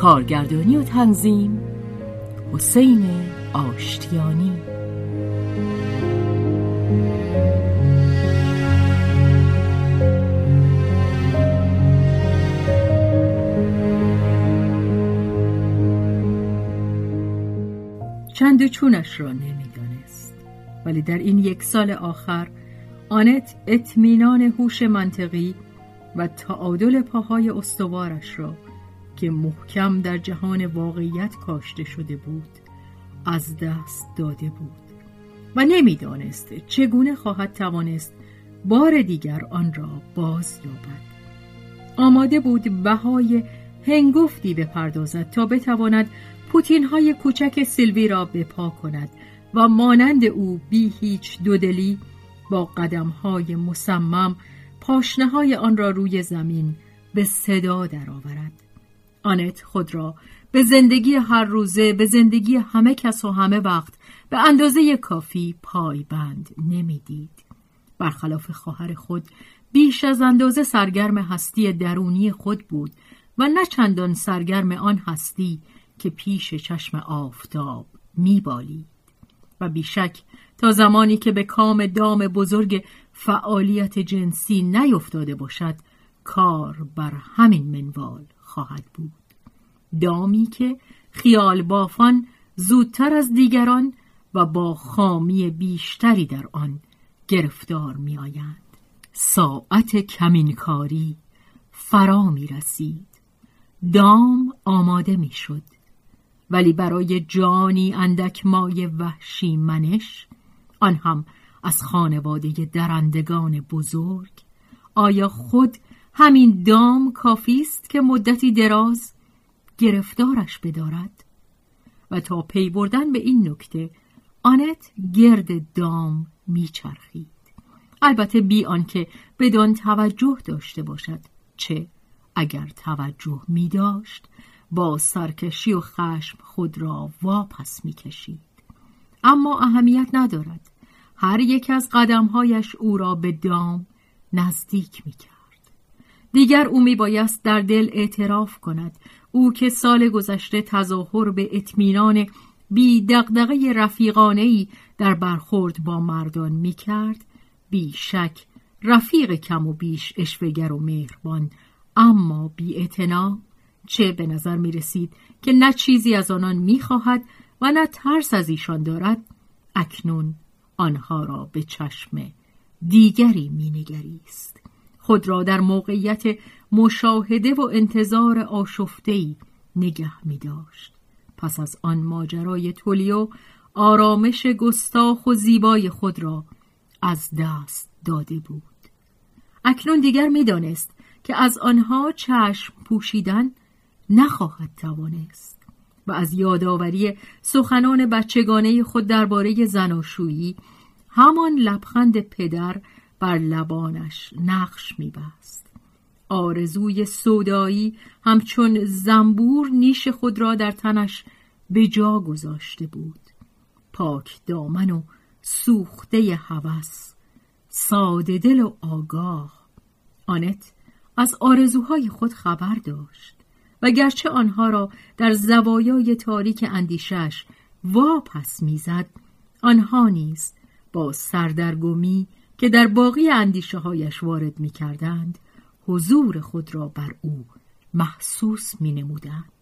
کارگردانی و تنظیم. حسین آشتیانی. چند چونش را نمی‌دانست ولی در این یک سال آخر آنت اطمینان هوش منطقی و تعادل پاهای استوارش را که محکم در جهان واقعیت کاشته شده بود از دست داده بود و نمی‌دانست چگونه خواهد توانست بار دیگر آن را باز یابد آماده بود بهای هنگفتی بپردازد تا بتواند پوتین های کوچک سیلوی را بپا کند و مانند او بی هیچ دودلی با قدم های مصمم پاشنه های آن را روی زمین به صدا درآورد. آنت خود را به زندگی هر روزه به زندگی همه کس و همه وقت به اندازه کافی پایبند نمی‌دید. برخلاف خواهر خود بیش از اندازه سرگرم هستی درونی خود بود و نه چندان سرگرم آن هستی که پیش چشم آفتاب میبالید و بیشک تا زمانی که به کام دام بزرگ فعالیت جنسی نیفتاده باشد کار بر همین منوال خواهد بود دامی که خیال بافان زودتر از دیگران و با خامی بیشتری در آن گرفتار می آیند. ساعت کمینکاری فرا می رسید. دام آماده می شد. ولی برای جانی اندک مای وحشی منش آن هم از خانواده درندگان بزرگ آیا خود همین دام کافی است که مدتی دراز گرفتارش بدارد. و تا پی بردن به این نکته آنت گرد دام میچرخید. البته بی آنکه بدان توجه داشته باشد. چه؟ اگر توجه می داشت با سرکشی و خشم خود را واپس می کشید. اما اهمیت ندارد. هر یک از قدمهایش او را به دام نزدیک می کرد. دیگر او می بایست در دل اعتراف کند او که سال گذشته تظاهر به اطمینان بی دقدقه رفیقانه ای در برخورد با مردان می کرد بی شک رفیق کم و بیش اشوگر و مهربان اما بی چه به نظر می رسید که نه چیزی از آنان می خواهد و نه ترس از ایشان دارد اکنون آنها را به چشم دیگری می نگریست. خود را در موقعیت مشاهده و انتظار آشفتهی نگه می داشت. پس از آن ماجرای تولیو آرامش گستاخ و زیبای خود را از دست داده بود. اکنون دیگر می‌دانست که از آنها چشم پوشیدن نخواهد توانست و از یادآوری سخنان بچگانه خود درباره زناشویی همان لبخند پدر بر لبانش نقش میبست. آرزوی سودایی همچون زنبور نیش خود را در تنش به جا گذاشته بود. پاک دامن و سوخته هوس ساده دل و آگاه. آنت از آرزوهای خود خبر داشت و گرچه آنها را در زوایای تاریک اندیشش واپس می‌زد آنها نیز با سردرگمی که در باقی اندیشه هایش وارد می کردند حضور خود را بر او محسوس می نمودند.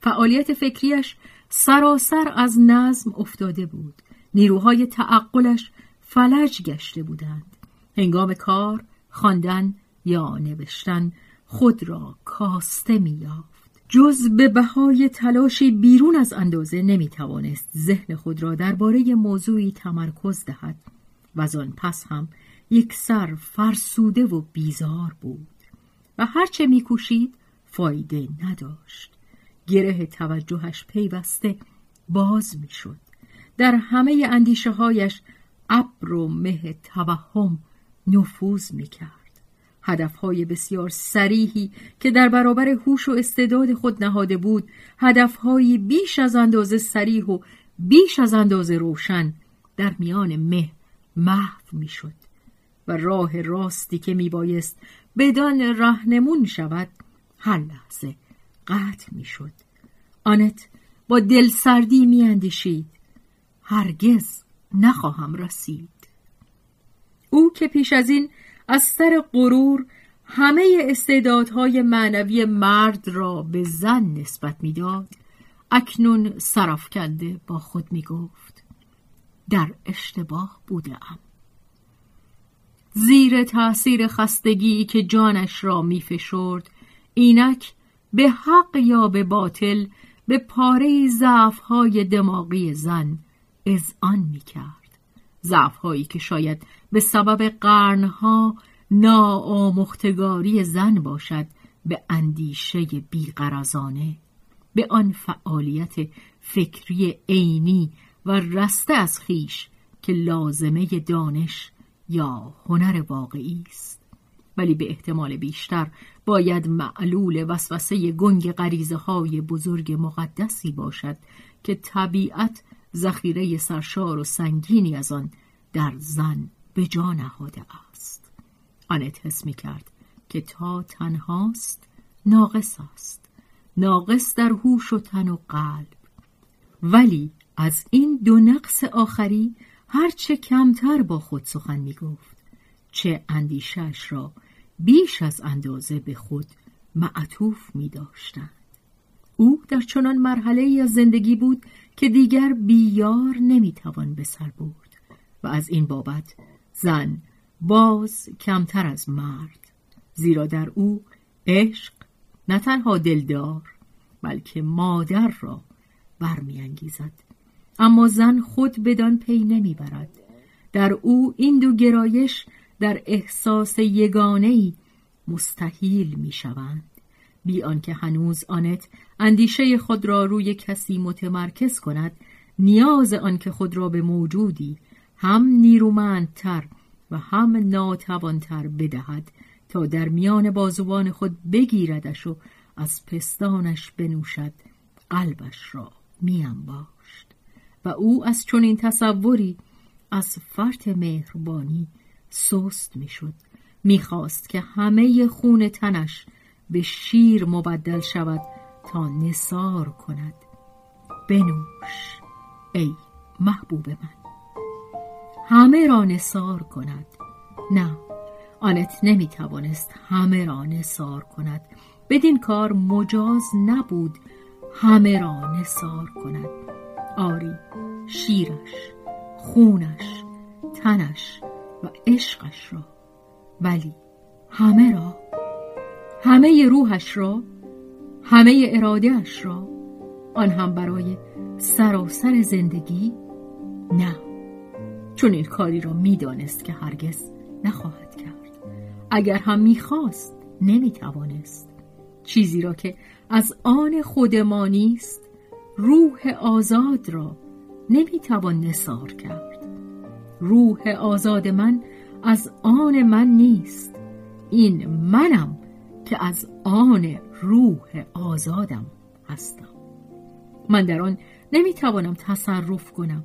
فعالیت فکریش سراسر از نظم افتاده بود. نیروهای تعقلش فلج گشته بودند. هنگام کار خواندن یا نوشتن خود را کاسته میافت جز به بهای تلاشی بیرون از اندازه نمی‌توانست ذهن خود را درباره موضوعی تمرکز دهد. و آن پس هم یک سر فرسوده و بیزار بود و هرچه میکوشید فایده نداشت. گره توجهش پیوسته باز می‌شد. در همه اندیشه هایش ابر و مه توهم نفوذ می‌کرد. هدفهای بسیار سریحی که در برابر هوش و استعداد خود نهاده بود هدفهایی بیش از اندازه سریح و بیش از اندازه روشن در میان مه محو می‌شد و راه راستی که میبایست بدان رهنمون شود هر لحظه قطع می‌شد. آنت با دلسردی میاندیشید. هرگز نخواهم رسید. او که پیش از این از سر غرور همه استعدادهای معنوی مرد را به زن نسبت می‌داد اکنون کرده با خود می گفت در اشتباه بودم زیر تاثیر خستگی که جانش را می فشرد اینک به حق یا به باطل به پاره ضعفهای دماغی زن از آن می کرد ضعفهایی که شاید به سبب قرنها ناآمختگاری زن باشد به اندیشه بیقرازانه به آن فعالیت فکری عینی و رسته از خیش که لازمه دانش یا هنر واقعی است. ولی به احتمال بیشتر باید معلول وسوسه گنگ غریزه های بزرگ مقدسی باشد که طبیعت ذخیره سرشار و سنگینی از آن در زن به جا نهاده است. آنت حس می کرد که تا تنهاست ناقص است. ناقص در هوش و تن و قلب. ولی از این دو نقص آخری هرچه کمتر با خود سخن می گفت چه اندیشش را بیش از اندازه به خود معطوف می داشتند. او در چنان مرحله ای از زندگی بود که دیگر بیار نمی توان به سر برد و از این بابت زن باز کمتر از مرد زیرا در او عشق نه تنها دلدار بلکه مادر را برمیانگیزد اما زن خود بدان پی نمی‌برد. در او این دو گرایش در احساس یگانه مستحیل می‌شوند. بی آنکه هنوز آنت اندیشه خود را روی کسی متمرکز کند نیاز آنکه خود را به موجودی هم نیرومندتر و هم ناتوانتر بدهد تا در میان بازوان خود بگیردش و از پستانش بنوشد قلبش را باشد و او از چنین تصوری از فرط مهربانی سست می‌شد. می‌خواست که همه خون تنش به شیر مبدل شود تا نصار کند. بنوش ای محبوب من همه را نصار کند. نه آنت نمی‌توانست همه را نصار کند. بدین کار مجاز نبود همه را نصار کند. آری شیرش خونش تنش و عشقش را. ولی همه را همه روحش را همه ارادهش را. آن هم برای سراسر زندگی؟ نه. چون این کاری را می‌دانست که هرگز نخواهد کرد. اگر هم می‌خواست نمی‌توانست. چیزی را که از آن خود ما نیست روح آزاد را نمی‌توان نصار کرد. روح آزاد من از آن من نیست. این منم که از آن روح آزادم هستم. من در آن نمی‌توانم تصرف کنم.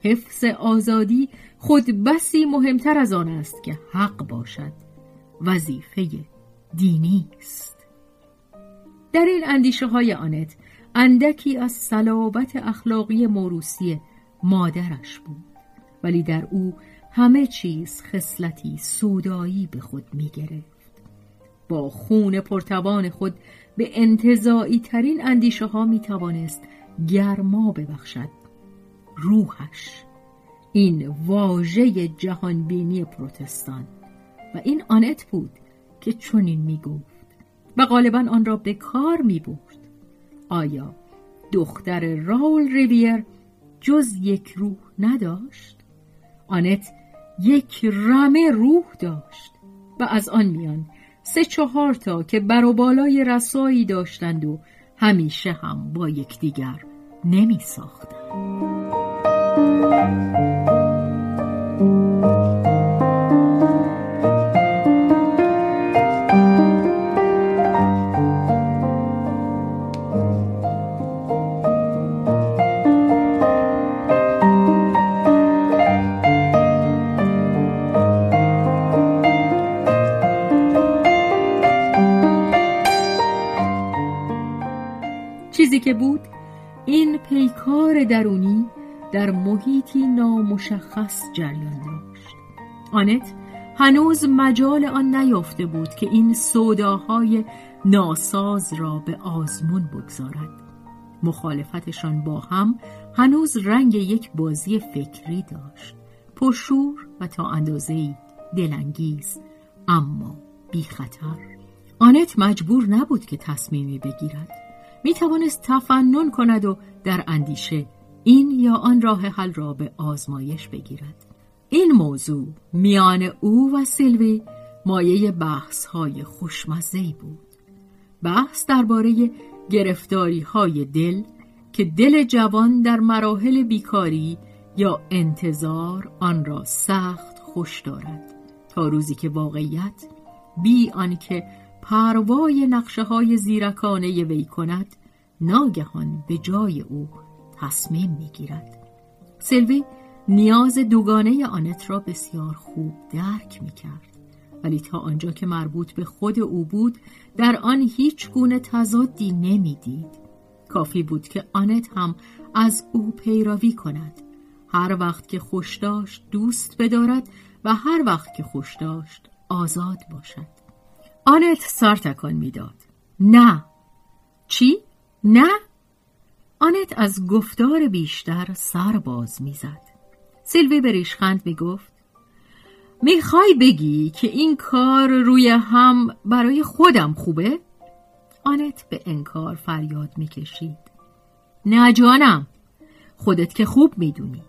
حفظ آزادی خود بسی مهمتر از آن است که حق باشد. وظیفه دینی است. در این اندیشه های آنت اندکی از صلابت اخلاقی موروسی مادرش بود. ولی در او همه چیز خصلتی سودایی به خود می گرفت. با خون پرتوان خود به انتظاعی ترین اندیشه ها می توانست گرما ببخشد. روحش این واژه جهانبینی پروتستان. و این آنت بود که چنین می گفت و غالبا آن را به کار می برد آیا دختر راول ریویر جز یک روح نداشت؟ آنت یک رمه روح داشت و از آن میان سه چهار تا که بر و بالای رسایی داشتند و همیشه هم با یکدیگر نمی ساختند. که بود این پیکار درونی در محیطی نامشخص جریان داشت. آنت هنوز مجال آن نیافته بود که این سوداهای ناساز را به آزمون بگذارد. مخالفتشان با هم هنوز رنگ یک بازی فکری داشت. پرشور و تا اندازه‌ای دلانگیز اما بی خطر آنت مجبور نبود که تصمیمی بگیرد. می توانست تفنن کند و در اندیشه این یا آن راه حل را به آزمایش بگیرد. این موضوع میان او و سیلوی مایه بحث های خوشمزه بود. بحث درباره گرفتاری های دل که دل جوان در مراحل بیکاری یا انتظار آن را سخت خوش دارد. تا روزی که واقعیت بی آنکه پروای نقشه های زیرکانه وی کند ناگهان به جای او تصمیم می‌گیرد. سلوی نیاز دوگانه آنت را بسیار خوب درک می کرد ولی تا آنجا که مربوط به خود او بود در آن هیچ گونه تضادی نمی‌دید. کافی بود که آنت هم از او پیروی کند. هر وقت که خوش داشت دوست بدارد و هر وقت که خوش داشت آزاد باشد. آنت سر تکان می‌داد. نه. چی؟ نه؟ آنت از گفتار بیشتر سر باز می‌زد. سیلوی به ریشخند می‌گفت می‌خوای بگی که این کار روی هم برای خودم خوبه؟ آنت به انکار فریاد می‌کشید. نه جانم. خودت که خوب می‌دونی.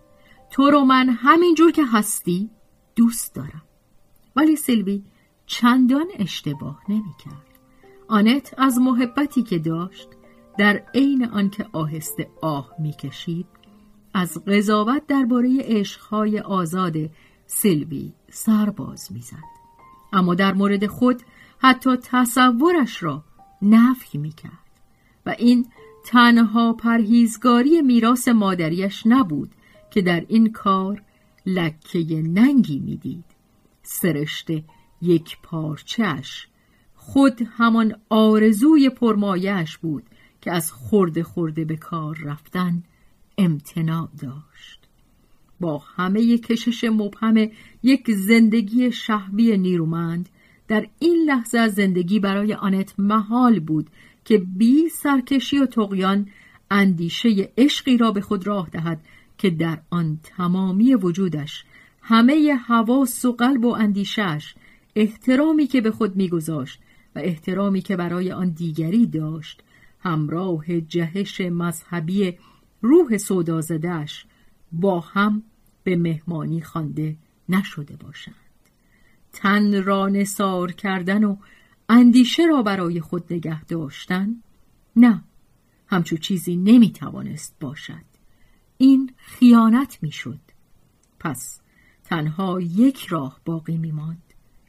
تو رو من همینجور که هستی دوست دارم. ولی سیلوی چندان اشتباه نمی‌کرد. آنت از محبتی که داشت در عین آنکه آهسته آه می‌کشید از قضاوت درباره عشقهای آزاد سلوی سرباز می‌زد اما در مورد خود حتی تصورش را نفی می‌کرد و این تنها پرهیزگاری میراث مادریش نبود که در این کار لکه ننگی می‌دید سرشت یک پارچش خود همان آرزوی پرمایش بود که از خورده خورده به کار رفتن امتناع داشت. با همه کشش مبهم یک زندگی شهبی نیرومند در این لحظه زندگی برای آنت محال بود که بی سرکشی و تقیان اندیشه عشقی را به خود راه دهد که در آن تمامی وجودش همه حواس و قلب و اندیشش احترامی که به خود میگذاشت و احترامی که برای آن دیگری داشت همراه جهش مذهبی روح سودازدش با هم به مهمانی خوانده نشده باشند. تن را نسار کردن و اندیشه را برای خود نگه داشتن نه همچو چیزی نمی‌توانست باشد. این خیانت می‌شد. پس تنها یک راه باقی میماند.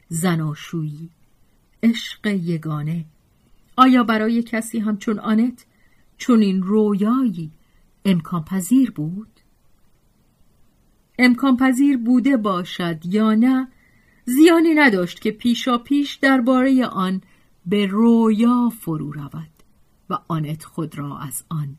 زناشویی عشق یگانه آیا برای کسی همچون آنت چون این رویایی امکان پذیر بود؟ امکان پذیر بوده باشد یا نه زیانی نداشت که پیشا پیش درباره آن به رویا فرو رود و آنت خود را از آن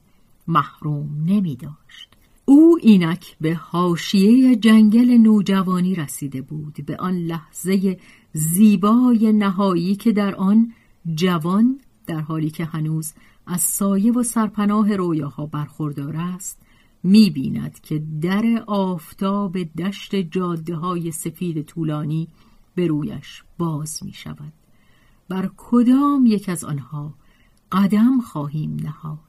محروم نمی داشت. او اینک به حاشیه جنگل نوجوانی رسیده بود به آن لحظه زیبای نهایی که در آن جوان در حالی که هنوز از سایه و سرپناه رویاها برخوردار است می بیند که در آفتاب دشت جاده های سفید طولانی به رویش باز می شود بر کدام یک از آنها قدم خواهیم نهاد؟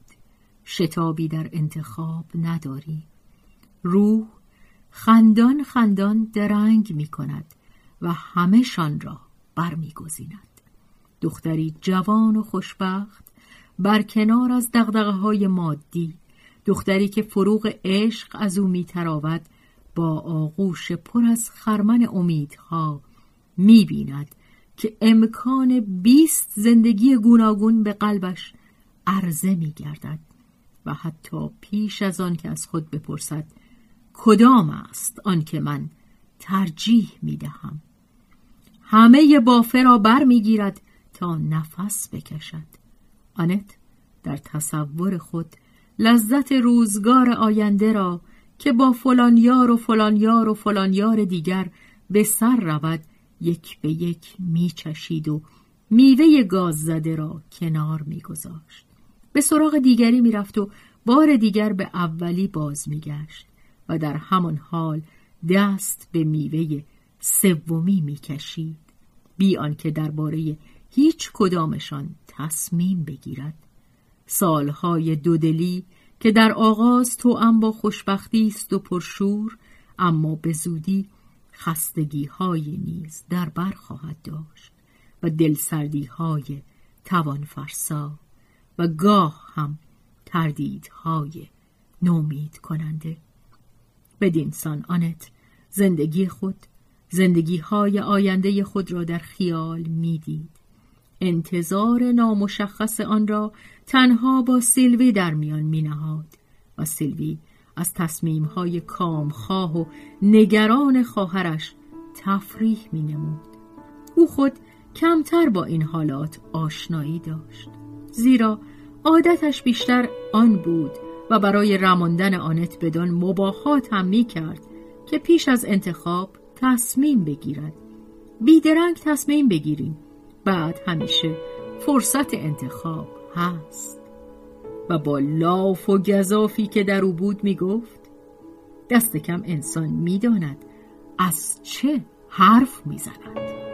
شتابی در انتخاب نداریم روح خندان خندان درنگ می کند و همهشان را برمیگزیند. دختری جوان و خوشبخت بر کنار از دغدغه های مادی. دختری که فروغ عشق از او میتراود با آغوش پر از خرمن امیدها می‌بیند که امکان بیست زندگی گوناگون به قلبش عرضه میگردد و حتی پیش از آن که از خود بپرسد کدام است آن که من ترجیح می‌دهم؟ همه بافه را بر می‌گیرد تا نفس بکشد. آنت در تصور خود لذت روزگار آینده را که با فلان یار و فلان یار و فلان یار دیگر به سر رود یک به یک میچشید و میوه گاز زده را کنار میگذاشت. به سراغ دیگری می‌رفت و بار دیگر به اولی باز میگشت و در همان حال دست به میوه سومی می‌کشید. بی آنکه درباره هیچ کدامشان تصمیم بگیرد. سالهای دودلی که در آغاز تو با خوشبختی است و پرشور اما به زودی خستگی های نیز در بر خواهد داشت و دلسردی های توان فرسا و گاه هم تردیدهای نومید کننده. بدینسان آنت زندگی خود زندگی های آینده خود را در خیال می‌دید انتظار نامشخص آن را تنها با سیلوی در میان می نهاد و سیلوی از تصمیم های کامخواه و نگران خواهرش تفریح می نمود. او خود کمتر با این حالات آشنایی داشت زیرا عادتش بیشتر آن بود و برای رماندن آنت بدان مباهات هم می کرد که پیش از انتخاب تصمیم بگیرد. بیدرنگ تصمیم بگیریم. بعد همیشه فرصت انتخاب هست. و با لاف و گذافی که در او بود می گفت دست کم انسان می‌داند از چه حرف می‌زند.